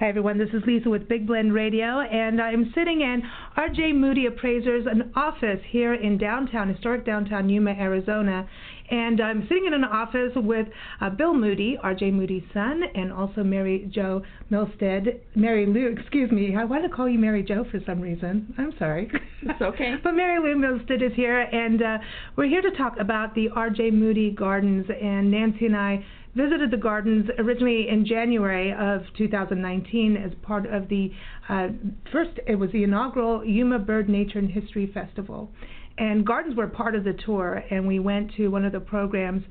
Hi, everyone. This is Lisa with Big Blend Radio, and I'm sitting in R.J. Moody Appraisers, an office here in downtown, historic downtown Yuma, Arizona. And I'm sitting in an office with uh, Bill Moody, R.J. Moody's son, and also Mary Jo Milstead, Mary Lou, excuse me. I want to call you Mary Jo for some reason. I'm sorry. It's okay. but Mary Lou Milstead is here, and uh, we're here to talk about the R.J. Moody Gardens. And Nancy and I visited the gardens originally in January of 2019 as part of the uh, first, it was the inaugural Yuma Bird Nature and History Festival. And gardens were part of the tour, and we went to one of the programs.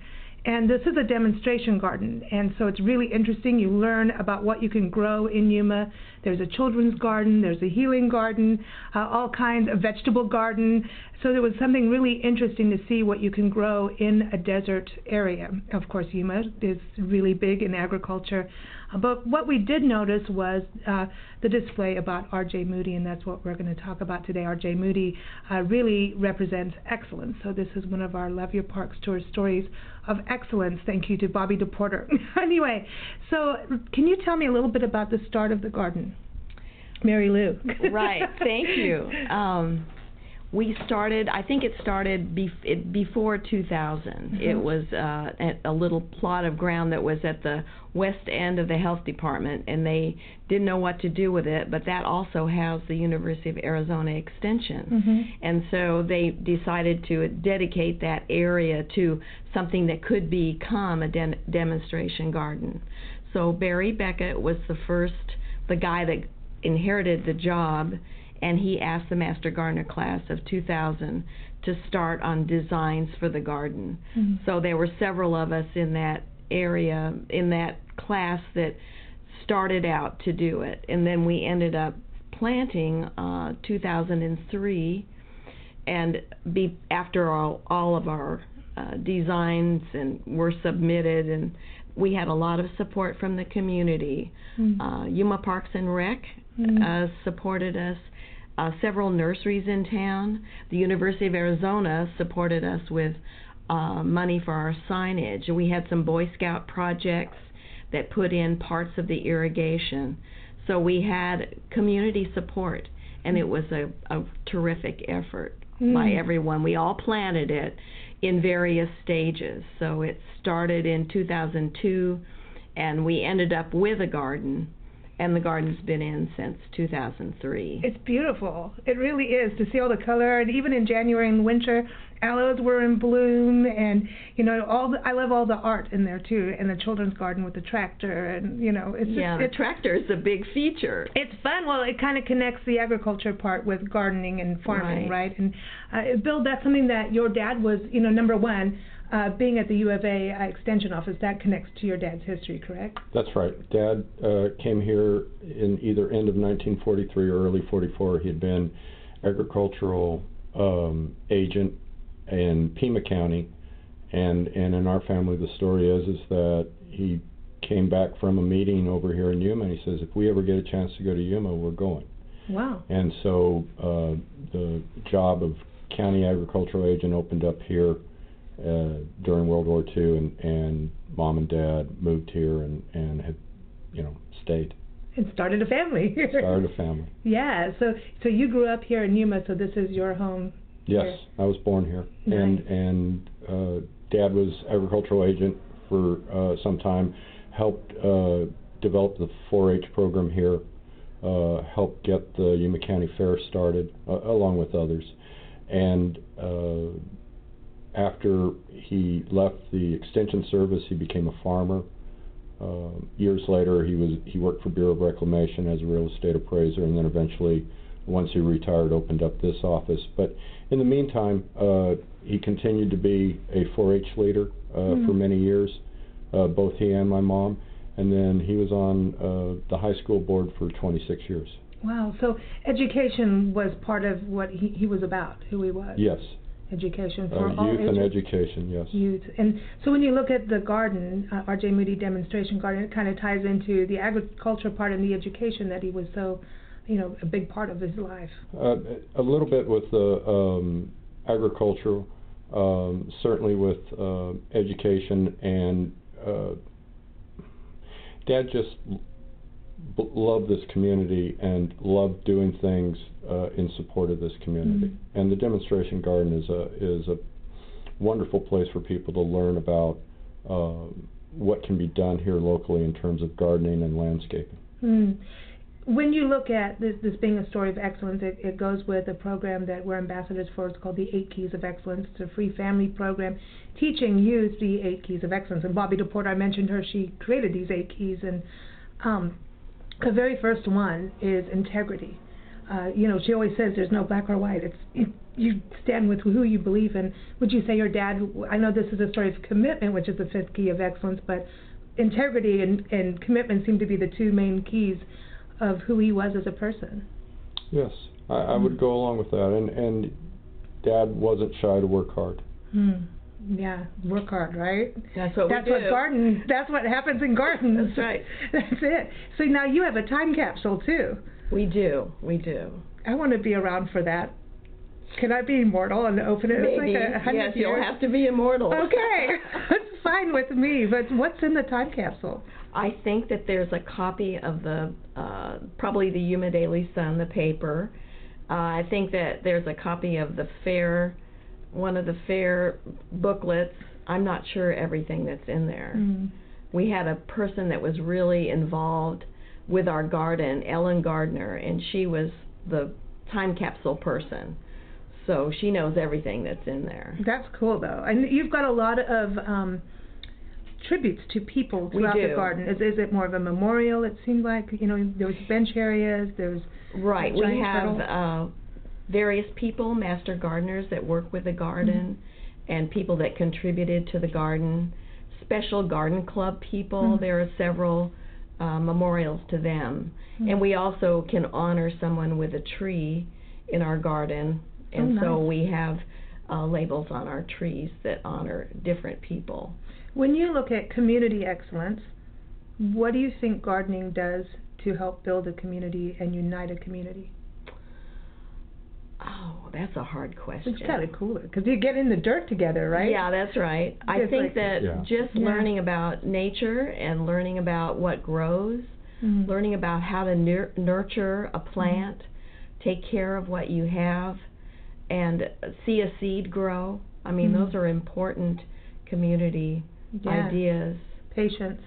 And this is a demonstration garden, and so it's really interesting. You learn about what you can grow in Yuma. There's a children's garden, there's a healing garden, uh, all kinds of vegetable garden. So there was something really interesting to see what you can grow in a desert area. Of course, Yuma is really big in agriculture. But what we did notice was uh, the display about R.J. Moody, and that's what we're going to talk about today. R.J. Moody uh, really represents excellence. So this is one of our Love Your Parks tour stories of excellence. Thank you to Bobbi DePorter. anyway, so can you tell me a little bit about the start of the garden? Mary Lou. right. Thank you. Um, we started. I think it started bef- it, before 2000. Mm-hmm. It was uh, a little plot of ground that was at the west end of the health department, and they didn't know what to do with it. But that also housed the University of Arizona Extension, Mhm. and so they decided to dedicate that area to something that could become a den- demonstration garden. So Barry Beckett was the first, the guy that inherited the job, and he asked the Master Gardener class of 2000 to start on designs for the garden. Mhm. So there were several of us in that area, in that class that started out to do it, and then we ended up planting uh, 2003, and be after all all of our uh, designs and were submitted and we had a lot of support from the community. Mm. Uh, Yuma Parks and Rec Mm. uh, supported us. Uh, several nurseries in town. The University of Arizona supported us with uh, money for our signage. We had some Boy Scout projects that put in parts of the irrigation. So we had community support, and it was a, a terrific effort by Mm. everyone. We all planted it in various stages. So it started in 2002, and we ended up with a garden, and the garden's been in since 2003. It's beautiful. It really is to see all the color, and even in January and winter, aloes were in bloom, and you know all. The, I love all the art in there too, and the children's garden with the tractor, and you know it's just, yeah, the it's tractor is a big feature. it's fun. Well, it kind of connects the agriculture part with gardening and farming, Right. right? And uh, Bill, that's something that your dad was, you know, number one. Uh, being at the U of A uh, Extension office, that connects to your dad's history, correct? That's right. Dad uh, came here in either end of 1943 or early 44. He had been agricultural um, agent in Pima County, and and in our family, the story is is that he came back from a meeting over here in Yuma, and he says, if we ever get a chance to go to Yuma, we're going. Wow. And so uh, the job of county agricultural agent opened up here uh, during World War II, and, and mom and dad moved here and, and had, you know, stayed, And started a family. started a family. yeah. So so you grew up here in Yuma, so this is your home. Yes, Here. I was born here, and and uh, dad was agricultural agent for uh, some time, helped uh, develop the 4-H program here, uh, helped get the Yuma County Fair started, uh, along with others, and uh, after he left the extension service, he became a farmer. uh, years later, he was he worked for Bureau of Reclamation as a real estate appraiser, and then eventually, once he retired, opened up this office. But in the meantime, uh, he continued to be a 4-H leader uh, mm. for many years, uh, both he and my mom, and then he was on uh, the high school board for 26 years. Wow. So education was part of what he, he was about, who he was. Yes. Education for uh, all youth ages. and education, yes. Youth, and so when you look at the garden, uh, R.J. Moody demonstration garden, it kind of ties into the agriculture part and the education that he was so, you know, a big part of his life. Uh, a little bit with the um, agricultural, um, certainly with uh, education, and uh, Dad just b- love this community and love doing things uh, in support of this community. Mm-hmm. And the demonstration garden is a is a wonderful place for people to learn about uh, what can be done here locally in terms of gardening and landscaping. Mm. When you look at this, this being a story of excellence, it, it goes with a program that we're ambassadors for. It's called the Eight Keys of Excellence. It's a free family program teaching youth the Eight Keys of Excellence. And Bobbi DePorter, I mentioned her. She created these eight keys, and um, the very first one is integrity. Uh, you know, she always says there's no black or white. It's you, you stand with who you believe in. Would you say your dad? I know this is a story of commitment, which is the fifth key of excellence, but integrity and, and commitment seem to be the two main keys of who he was as a person. Yes, I, I would mm. go along with that. And and dad wasn't shy to work hard. Hmm. Yeah, work hard, right? That's what that's we do. What garden, that's what happens in gardens. that's right. That's it. So now you have a time capsule too. We do. We do. I want to be around for that. Can I be immortal and open it? Maybe. Like yes, years? you'll have to be immortal. Okay, that's fine with me. But what's in the time capsule? I think that there's a copy of the uh, probably the Yuma Daily Sun, the paper. Uh, I think that there's a copy of the fair one of the fair booklets. I'm not sure everything that's in there. Mm. We had a person that was really involved with our garden, Ellen Gardner, and she was the time capsule person. So she knows everything that's in there. That's cool though. And you've got a lot of um tributes to people throughout the garden. Is is it more of a memorial? It seemed like you know there was bench areas. There's right. We have uh, various people, master gardeners that work with the garden, mm-hmm. and people that contributed to the garden, special garden club people. Mm-hmm. There are several uh, memorials to them. Mm-hmm. And we also can honor someone with a tree in our garden. And oh, nice. so we have uh, labels on our trees that honor different people. When you look at community excellence, what do you think gardening does to help build a community and unite a community? Oh, that's a hard question. It's kind of cooler because you get in the dirt together, right? Yeah, that's right. I think like, that yeah. just yeah. learning about nature and learning about what grows, mm-hmm. learning about how to nur- nurture a plant, mm-hmm. take care of what you have, and see a seed grow. I mean, mm-hmm. those are important community yeah. ideas. Patience.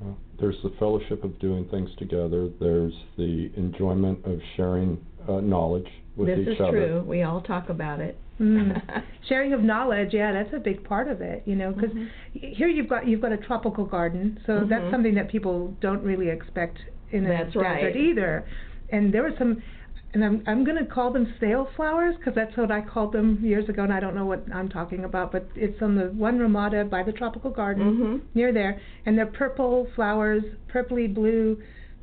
Well, there's the fellowship of doing things together. There's the enjoyment of sharing uh, knowledge with this each is true. We all talk about it. Mm. Sharing of knowledge, yeah, that's a big part of it. You know, because mm-hmm. here you've got you've got a tropical garden, so mm-hmm. that's something that people don't really expect in a that's desert right. either. And there were some, and I'm I'm going to call them sail flowers because that's what I called them years ago, and I don't know what I'm talking about, but it's on the one Ramada by the tropical garden mm-hmm. near there, and they're purple flowers, purpley blue,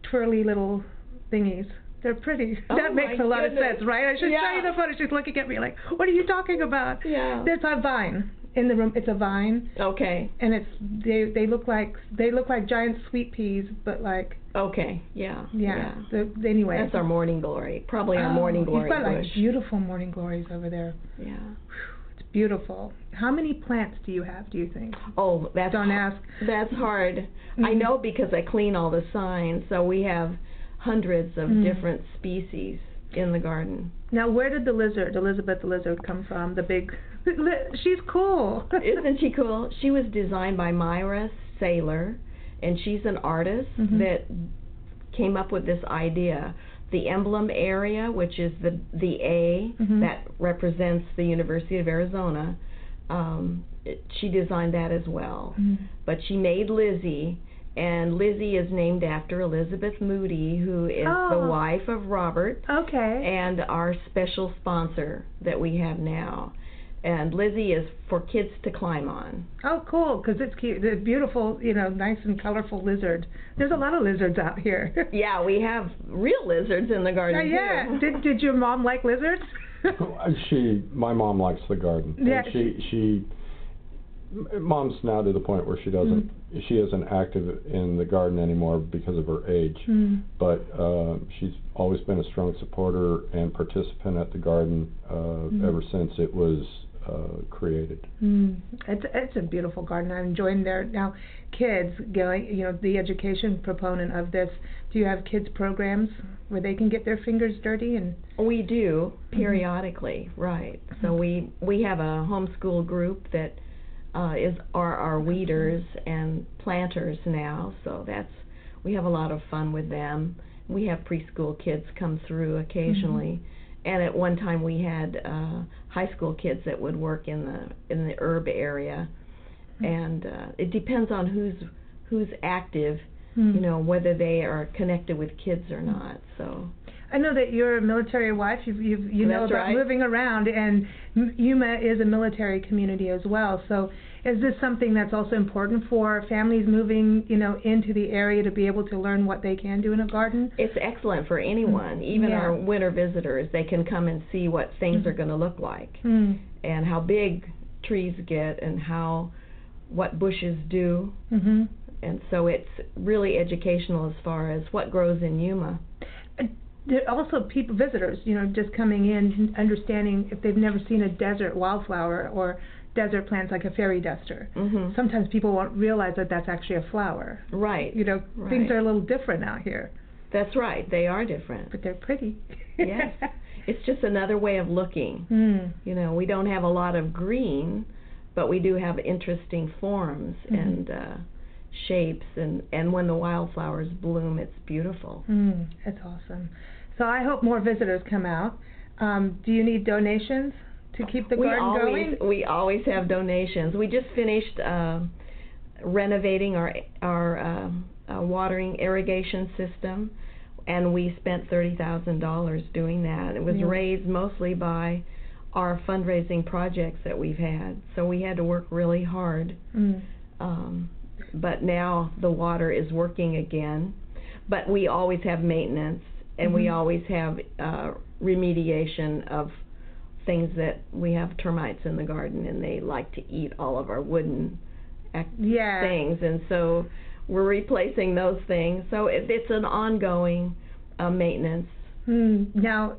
twirly little thingies. They're pretty. Oh that makes a lot goodness. of sense, right? I should yeah. show you the photo. She's looking at me like, "What are you talking about?" Yeah. There's a vine in the room. It's a vine, Okay. and it's they they look like they look like giant sweet peas, but like Okay. Yeah. yeah. The, anyway, That's our morning glory. Probably our Oh, morning glory You've got bush. like beautiful morning glories over there. yeah. It's beautiful. How many plants do you have? Do you think? Oh, that's Don't ask. That's hard. I Mhm. know because I clean all the signs. So we have hundreds of Mm. different species in the garden. Now, where did the lizard, Elizabeth the lizard, come from? The big. She's cool. Isn't she cool? She was designed by Myra Saylor, and she's an artist Mhm. that came up with this idea. The emblem area, which is the the A Mhm. that represents the University of Arizona, um, it, she designed that as well. Mhm. But she made Lizzie, And Lizzie is named after Elizabeth Moody, who is Oh. the wife of Robert Okay. and our special sponsor that we have now. And Lizzie is for kids to climb on. Oh, cool, because it's cute. The beautiful, you know, nice and colorful lizard. There's a lot of lizards out here. Yeah, we have real lizards in the garden Uh, yeah. too. Did Did your mom like lizards? she, my mom likes the garden. and Yeah. she, she, mom's now to the point where she doesn't, Mm-hmm. She isn't active in the garden anymore because of her age. Mm. But uh, she's always been a strong supporter and participant at the garden uh, Mm-hmm. ever since it was uh, created. Mm. It's it's a beautiful garden. I'm enjoying there now. Kids going, you know, the education proponent of this. Do you have kids programs where they can get their fingers dirty and? We do periodically, right? So we we have a homeschool group that uh, is are our weeders and planters now. So that's we have a lot of fun with them. We have preschool kids come through occasionally, and at one time we had uh, high school kids that would work in the in the herb area, and uh, it depends on who's who's active, Hmm. you know, whether they are connected with kids or not. So. I know that you're a military wife. You've, you've, you know That's about right. moving around, and Yuma is a military community as well. So, is this something that's also important for families moving, you know, into the area to be able to learn what they can do in a garden? It's excellent for anyone, even Yeah. our winter visitors. They can come and see what things are going to look like Mm. and how big trees get and how what bushes do. hmm And so it's really educational as far as what grows in Yuma. There also people, visitors, you know, just coming in, understanding if they've never seen a desert wildflower or desert plants like a fairy duster. hmm Sometimes people won't realize that that's actually a flower. Right. You know, things are a little different out here, That's right. They are different. but they're pretty. Yes. It's just another way of looking. Mm. You know, we don't have a lot of green, but we do have interesting forms Mhm. and uh, shapes, and and when the wildflowers bloom, it's beautiful. Mm, that's awesome. So I hope more visitors come out. Um, do you need donations to keep the we garden always going? we always have donations. We just finished uh, renovating our our um uh, watering irrigation system, and we spent thirty thousand dollars doing that. It was Yeah. raised mostly by our fundraising projects that we've had. So we had to work really hard. Mm. Um, but now the water is working again. But we always have maintenance, and we Mhm. always have uh, remediation of things that we have termites in the garden, and they like to eat all of our wooden ac- Yeah. things, and so we're replacing those things. So it, it's an ongoing uh, maintenance. Mm. Now,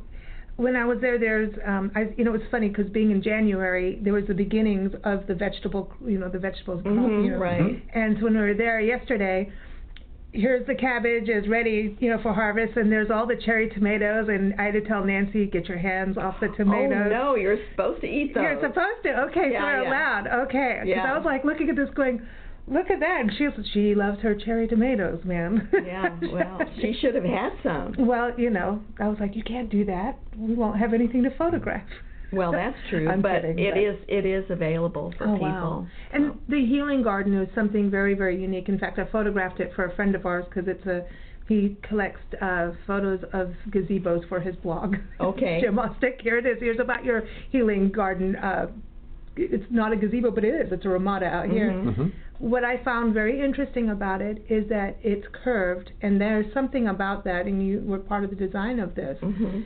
when I was there, there's, um, I, you know, it's funny because being in January, there was the beginnings of the vegetable, you know, the vegetables. crop, Mhm, you know. right. And so when we were there yesterday, here's the cabbage is ready, you know, for harvest, and there's all the cherry tomatoes, and I had to tell Nancy, get your hands off the tomatoes. Oh no, you're supposed to eat those. You're supposed to. Okay, Yeah, so out yeah. loud. Okay. 'Cause Yeah. I was like looking at this, going, "Look at that!" She she loves her cherry tomatoes, man. yeah, well, she should have had some. Well, you know, I was like, "You can't do that. We won't have anything to photograph." Well, that's true, but kidding, it but- is it is available for oh people. wow! And the healing garden is something very, very unique. In fact, I photographed it for a friend of ours because it's a he collects uh, photos of gazebos for his blog. Okay. Jim Ostick, here it is. Here's about your healing garden. Uh, it's not a gazebo, but it is. It's a ramada out here. Mhm. hmm What I found very interesting about it is that it's curved, and there's something about that, and you were part of the design of this. Mhm.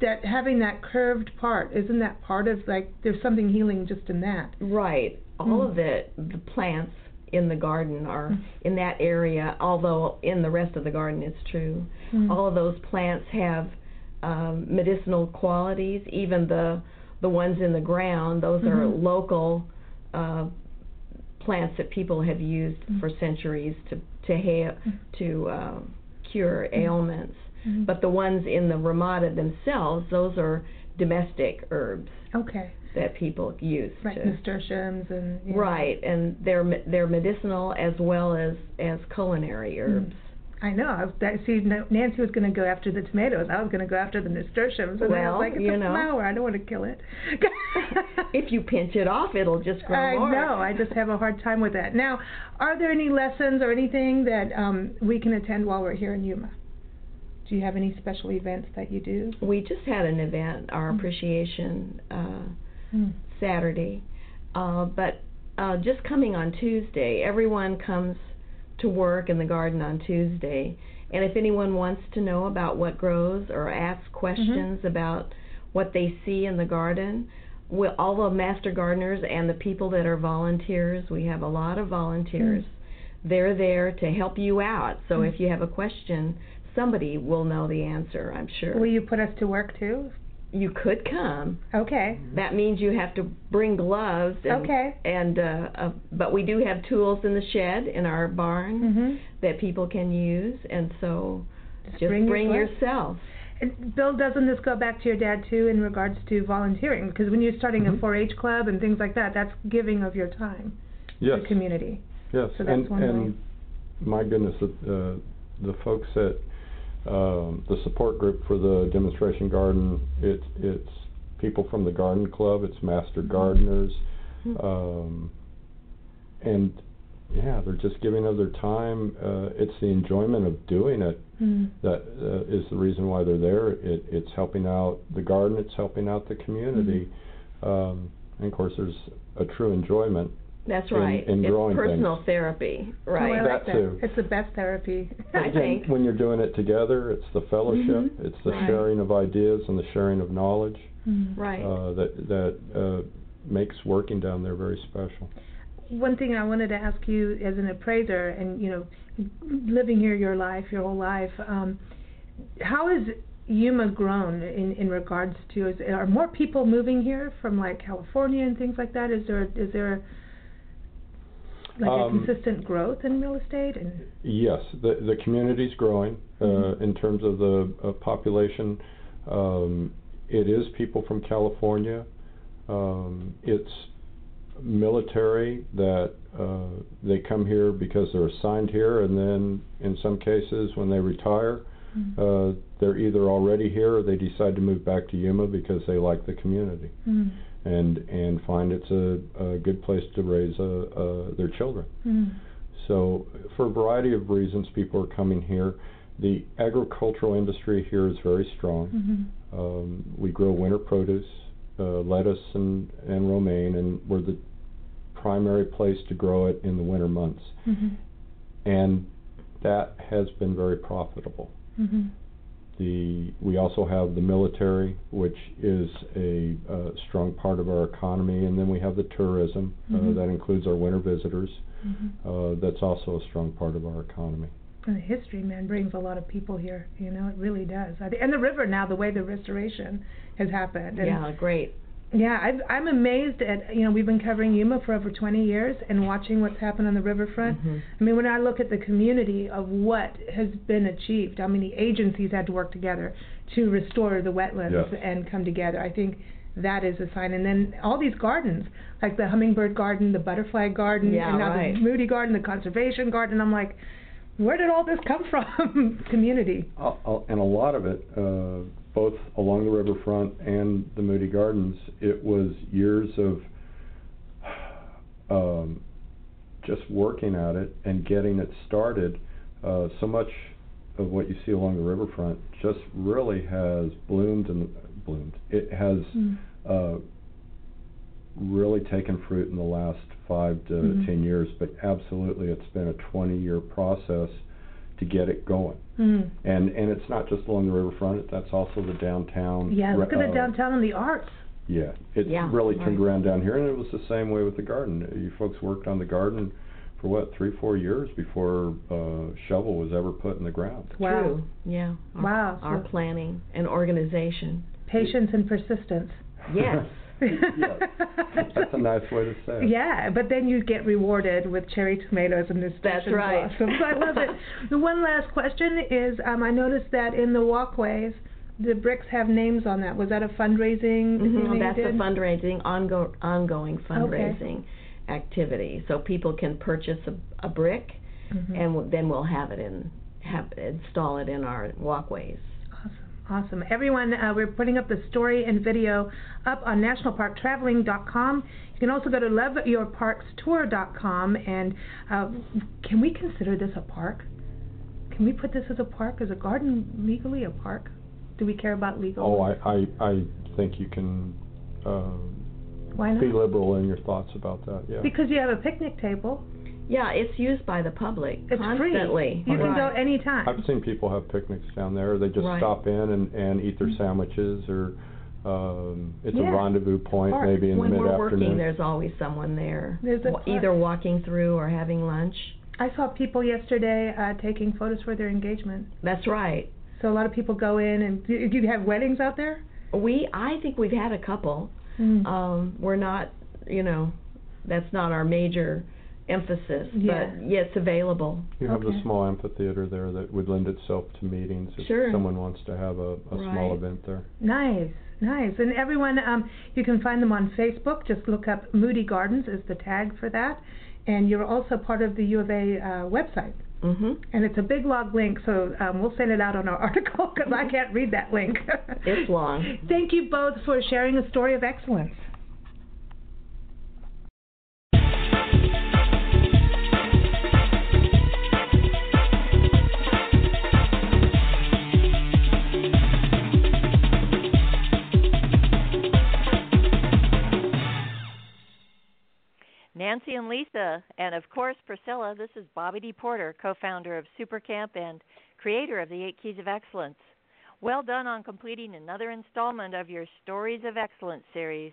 That having that curved part, isn't that part of like there's something healing just in that? Right. All of the the plants in the garden are Mm. in that area, although in the rest of the garden it's true. Mm. All of those plants have um, medicinal qualities. Even the the ones in the ground, those are Mhm. local uh, plants that people have used Mm. for centuries to to ha- to uh, cure ailments. Mhm. But the ones in the ramada themselves, those are domestic herbs okay, that people use right, to nasturtiums and yeah. right, and they're they're medicinal as well as as culinary herbs. I know. I was, I see, Nancy was going to go after the tomatoes. I was going to go after the nasturtiums. And I was like, it's you a know. flower. I don't want to kill it. if you pinch it off, it'll just grow I more. know. I just have a hard time with that. Now, are there any lessons or anything that um, we can attend while we're here in Yuma? Do you have any special events that you do? We just had an event, our Mm. appreciation uh, Mm. Saturday, uh, but uh, just coming on Tuesday, everyone comes to work in the garden on Tuesday, and if anyone wants to know about what grows or ask questions Mm-hmm. about what they see in the garden, we, all the master gardeners and the people that are volunteers, we have a lot of volunteers. They're there to help you out. So Mm. if you have a question, somebody will know the answer. I'm sure. Will you put us to work too? You could come. Okay. That means you have to bring gloves. And, Okay. And uh, uh, but we do have tools in the shed in our barn Mm-hmm. that people can use, and so just bring your yourself. And Bill, doesn't this go back to your dad too in regards to volunteering? Because when you're starting Mhm. a 4-H club and things like that, that's giving of your time Yes. to the community. Yes, So that's and one and way. my goodness, uh, the folks at um, the support group for the demonstration garden, it's it's people from the garden club, it's master Mm-hmm. gardeners, um, and yeah, they're just giving of their time. Uh, it's the enjoyment of doing it Mm. that uh, is the reason why they're there. It, it's helping out the garden. It's helping out the community. Mm-hmm. Um, and of course, there's a true enjoyment. That's right. in it's growing personal things. therapy, Oh, I right? like That too. It's the best therapy. I Again, think. when you're doing it together, it's the fellowship, Mhm. it's the Right. sharing of ideas and the sharing of knowledge Mm. right. uh, that that uh, makes working down there very special. One thing I wanted to ask you as an appraiser, and you know, living here your life, your whole life, um, how has Yuma grown in in regards to? Is, are more people moving here from like California and things like that? Is there is there like Um, a consistent growth in real estate? And Yes, the the community's growing uh, Mhm. in terms of the uh, population. Um, it is people from California. Um, it's military that uh, they come here because they're assigned here, and then in some cases when they retire, uh, they're either already here or they decide to move back to Yuma because they like the community mm. And and find it's a, a good place to raise uh uh their children. Mm. So, for a variety of reasons, people are coming here. The agricultural industry here is very strong. Mhm. Um, we grow winter produce, uh, lettuce and, and romaine, and we're the primary place to grow it in the winter months. Mhm. And that has been very profitable. Mhm. The, we also have the military, which is a uh, strong part of our economy, and then we have the tourism Mhm. uh, that includes our winter visitors. Mhm. Uh, that's also a strong part of our economy. And the history, man, brings a lot of people here. You know, it really does. I And the river now, the way the restoration has happened. And yeah, great. Yeah, I've, I'm amazed at you know we've been covering Yuma for over 20 years and watching what's happened on the riverfront. Mhm. I mean, when I look at the community of what has been achieved, how many agencies had to work together to restore the wetlands Yes. and come together, I think that is a sign. And then all these gardens, like the hummingbird garden, the butterfly garden, Yeah, and now right. the Moody garden, the conservation garden. I'm like, where did all this come from? community. Uh, uh, and a lot of it, uh, both along the riverfront and the Moody Gardens, it was years of um, just working at it and getting it started. Uh, so much of what you see along the riverfront just really has bloomed and bloomed. It has Mm. uh, really taken fruit in the last five to Mhm. ten years, but absolutely it's been a 20 year process to get it going. Mm. And and it's not just along the riverfront; that's also the downtown. Yeah, look at re- the uh, downtown and the arts. Yeah, it's Yeah, really turned right. around down here, and it was the same way with the garden. You folks worked on the garden for what three, four years before uh, shovel was ever put in the ground. Wow. True. Yeah. Our, Wow, Our planning and organization. Patience and persistence. Yes. yes, that's a nice way to say it. Yeah, but then you get rewarded with cherry tomatoes and this That's right. blossoms. I love it. The one last question is, um, I noticed that in the walkways, the bricks have names on that. Was that a fundraising thing Mhm, That's a fundraising, ongo- ongoing fundraising activity. So people can purchase a, a brick, Mhm. and w- then we'll have it in have install it in our walkways. Awesome. Everyone, uh, we're putting up the story and video up on nationalparktraveling.com. You can also go to loveyourparkstour.com. And uh, can we consider this a park? Can we put this as a park? Is a garden legally a park? Do we care about legal? Oh, I, I, I think you can uh, Why not? be liberal in your thoughts about that. Yeah. Because you have a picnic table. Yeah, it's used by the public It's constantly. free. You can go Right. anytime. I've seen people have picnics down there. They just Right. stop in and, and eat their sandwiches, or um, it's Yeah. a rendezvous point Park. maybe in when the mid we're working, afternoon. there's always someone there, There's a wa- park. either walking through or having lunch. I saw people yesterday uh, taking photos for their engagement. That's right. So a lot of people go in and do, do you have weddings out there? We, I think we've had a couple. Mm. Um, we're not, you know, that's not our major emphasis, Yeah. but yeah, it's available. You have Okay. the small amphitheater there that would lend itself to meetings if Sure. someone wants to have a, a small event there. Nice, nice. And everyone, um, you can find them on Facebook. Just look up Moody Gardens is the tag for that. And you're also part of the U of A uh, website. hmm And it's a big log link, so um, we'll send it out on our article because I can't read that link. It's long. Thank you both for sharing a story of excellence. And and of course Priscilla. This is Bobbi DePorter, co founder of Supercamp and creator of the Eight Keys of Excellence. Well done on completing another installment of your Stories of Excellence series.